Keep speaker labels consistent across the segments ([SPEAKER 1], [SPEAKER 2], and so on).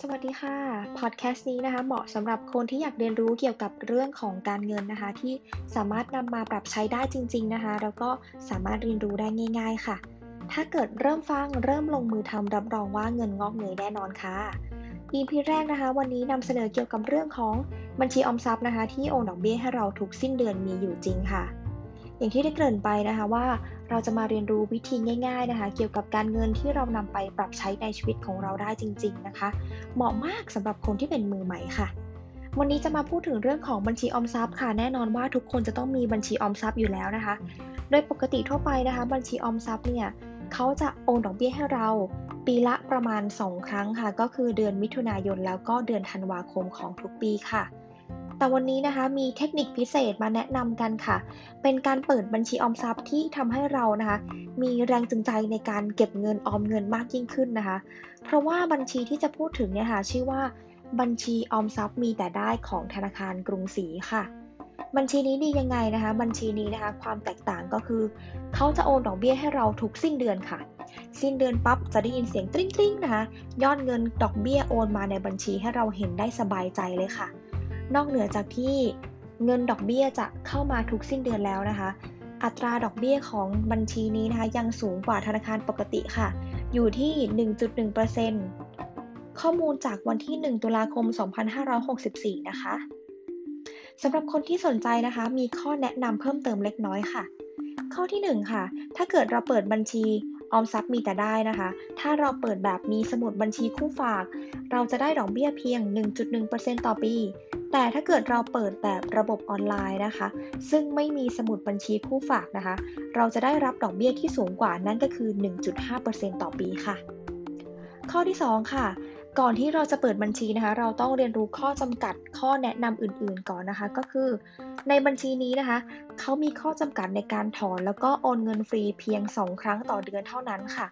[SPEAKER 1] สวัสดีค่ะ พอดแคสต์นี้นะคะ เหมาะสำหรับคนที่อยากเรียนรู้เกี่ยวกับเรื่องของการเงินนะคะ ที่สามารถนำมาปรับใช้ได้จริง ๆนะคะ แล้วก็สามารถเรียนรู้ได้ง่าย ๆ ค่ะ ถ้าเกิดเริ่มฟังเริ่มลงมือทำรับรองว่าเงินงอกเงยแน่นอนค่ะ EP แรกนะคะ วันนี้นำเสนอเกี่ยวกับเรื่องของบัญชีออมทรัพย์นะคะ ที่โอนดอกเบี้ยให้เราทุกสิ้นเดือนมีอยู่จริงค่ะ อย่างที่ได้เกริ่นไปนะคะว่า เราจะมาเรียนรู้วิธีง่าย ๆนะคะ เกี่ยวกับการเงินที่เรานำไปปรับใช้ในชีวิตของเราได้จริง ๆนะคะ เหมาะมากสำหรับคนที่เป็นมือใหม่ค่ะ วันนี้จะมาพูดถึงเรื่องของบัญชีออมทรัพย์ค่ะ แน่นอนว่าทุกคนจะต้องมีบัญชีออมทรัพย์อยู่แล้วนะคะ โดยปกติทั่วไปนะคะ บัญชีออมทรัพย์เนี่ยเขาจะโอนดอกเบี้ยให้เราปีละประมาณ 2 ครั้งค่ะ ก็คือเดือนมิถุนายนแล้วก็เดือนธันวาคมของทุกปีค่ะ แต่วันนี้นะคะมีเทคนิคพิเศษมาแนะนำกันค่ะ เป็นการเปิดบัญชีออมทรัพย์ที่ทำให้เรานะคะมีแรงจูงใจในการเก็บเงินออมเงินมากยิ่งขึ้นนะคะ เพราะว่าบัญชีที่จะพูดถึงเนี่ยค่ะชื่อว่าบัญชีออมทรัพย์มีแต่ได้ของธนาคารกรุงศรีค่ะ บัญชีนี้ดียังไงนะคะ บัญชีนี้นะคะความแตกต่างก็คือ เขาจะโอนดอกเบี้ยให้เราทุกสิ้นเดือนค่ะ สิ้นเดือนปั๊บจะได้ยินเสียงตริ้งๆนะคะยอดเงินดอกเบี้ยโอนมาในบัญชีให้เราเห็นได้สบายใจเลยค่ะ นอกเหนือจากที่เงินดอกเบี้ยจะเข้ามาทุกสิ้นเดือนแล้วนะคะ อัตราดอกเบี้ยของบัญชีนี้นะคะ ยังสูงกว่าธนาคารปกติค่ะ อยู่ที่ 1.1%ข้อมูลจากวันที่ 1 ตุลาคม 2564 นะคะสำหรับคนที่สนใจนะคะ มีข้อแนะนำเพิ่มเติมเล็กน้อยค่ะ ข้อที่ 1 ค่ะ ถ้าเกิดเราเปิดบัญชีออมทรัพย์มีแต่ได้นะคะ ถ้าเราเปิดแบบมีสมุดบัญชีคู่ฝาก เราจะได้ดอกเบี้ยเพียง 1.1%ต่อปี แต่ถ้าเกิดเราเปิดแบบระบบออนไลน์นะคะ ซึ่งไม่มีสมุดบัญชีคู่ฝากนะคะ เราจะได้รับดอกเบี้ยที่สูงกว่านั่นก็คือ 1.5%ต่อปีค่ะ ข้อที่ 2 ค่ะก่อนที่เราจะเปิดบัญชีนะคะ เราต้องเรียนรู้ข้อจำกัดข้อแนะนำอื่นๆก่อนนะคะ ก็คือ ในบัญชีนี้นะคะเขามีข้อจำกัดในการถอนแล้วก็โอนเงินฟรีเพียง 2 ครั้งต่อเดือนเท่านั้นค่ะ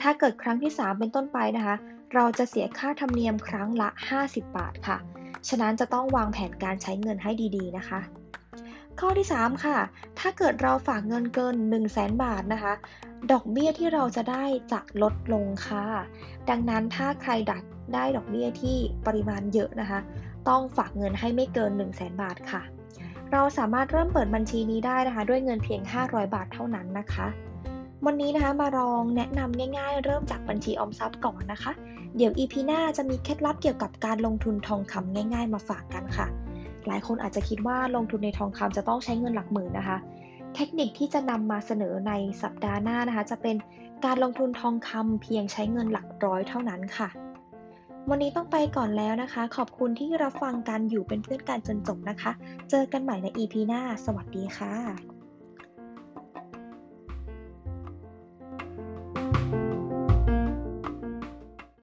[SPEAKER 1] ถ้าเกิดครั้งที่ 3 เป็นต้นไปนะคะ เราจะเสียค่าธรรมเนียมครั้งละ 50 บาทค่ะ ฉะนั้นจะต้องวางแผนการใช้เงินให้ดีๆนะคะ ข้อที่ 3 ค่ะ ถ้าเกิดเราฝากเงินเกิน 1 0 0 0 0แบาทนะคะ ดอกเบี้ยที่เราจะได้จะลดลงค่ะ ดังนั้นถ้าใครดักได้ดอกเบี้ยที่ปริมาณเยอะนะคะ ต้องฝากเงินให้ไม่เกิน 1 0 0 0 0แบาทค่ะ เราสามารถเริ่มเปิดบัญชีนี้ได้นะคะ ด้วยเงินเพียง 500 บาทเท่านั้นนะคะ วันนี้นะคะมาลองแนะนำง่ายๆ เริ่มจากบัญชีออมทรัพย์ก่อนนะคะ เดี๋ยว EP หน้าจะมีเคล็ดลับเกี่ยวกับการลงทุนทองคำง่าย ๆ มาฝากกันค่ะ หลายคนอาจจะคิดว่าลงทุนในทองคำจะต้องใช้เงินหลักหมื่นนะคะ เทคนิคที่จะนำมาเสนอในสัปดาห์หน้านะคะ จะเป็นการลงทุนทองคำเพียงใช้เงินหลักร้อยเท่านั้นค่ะ วันนี้ต้องไปก่อนแล้วนะคะ ขอบคุณที่รับฟังกันอยู่เป็นเพื่อนกันจนจบนะคะ เจอกันใหม่ใน EP หน้า สวัสดีค่ะ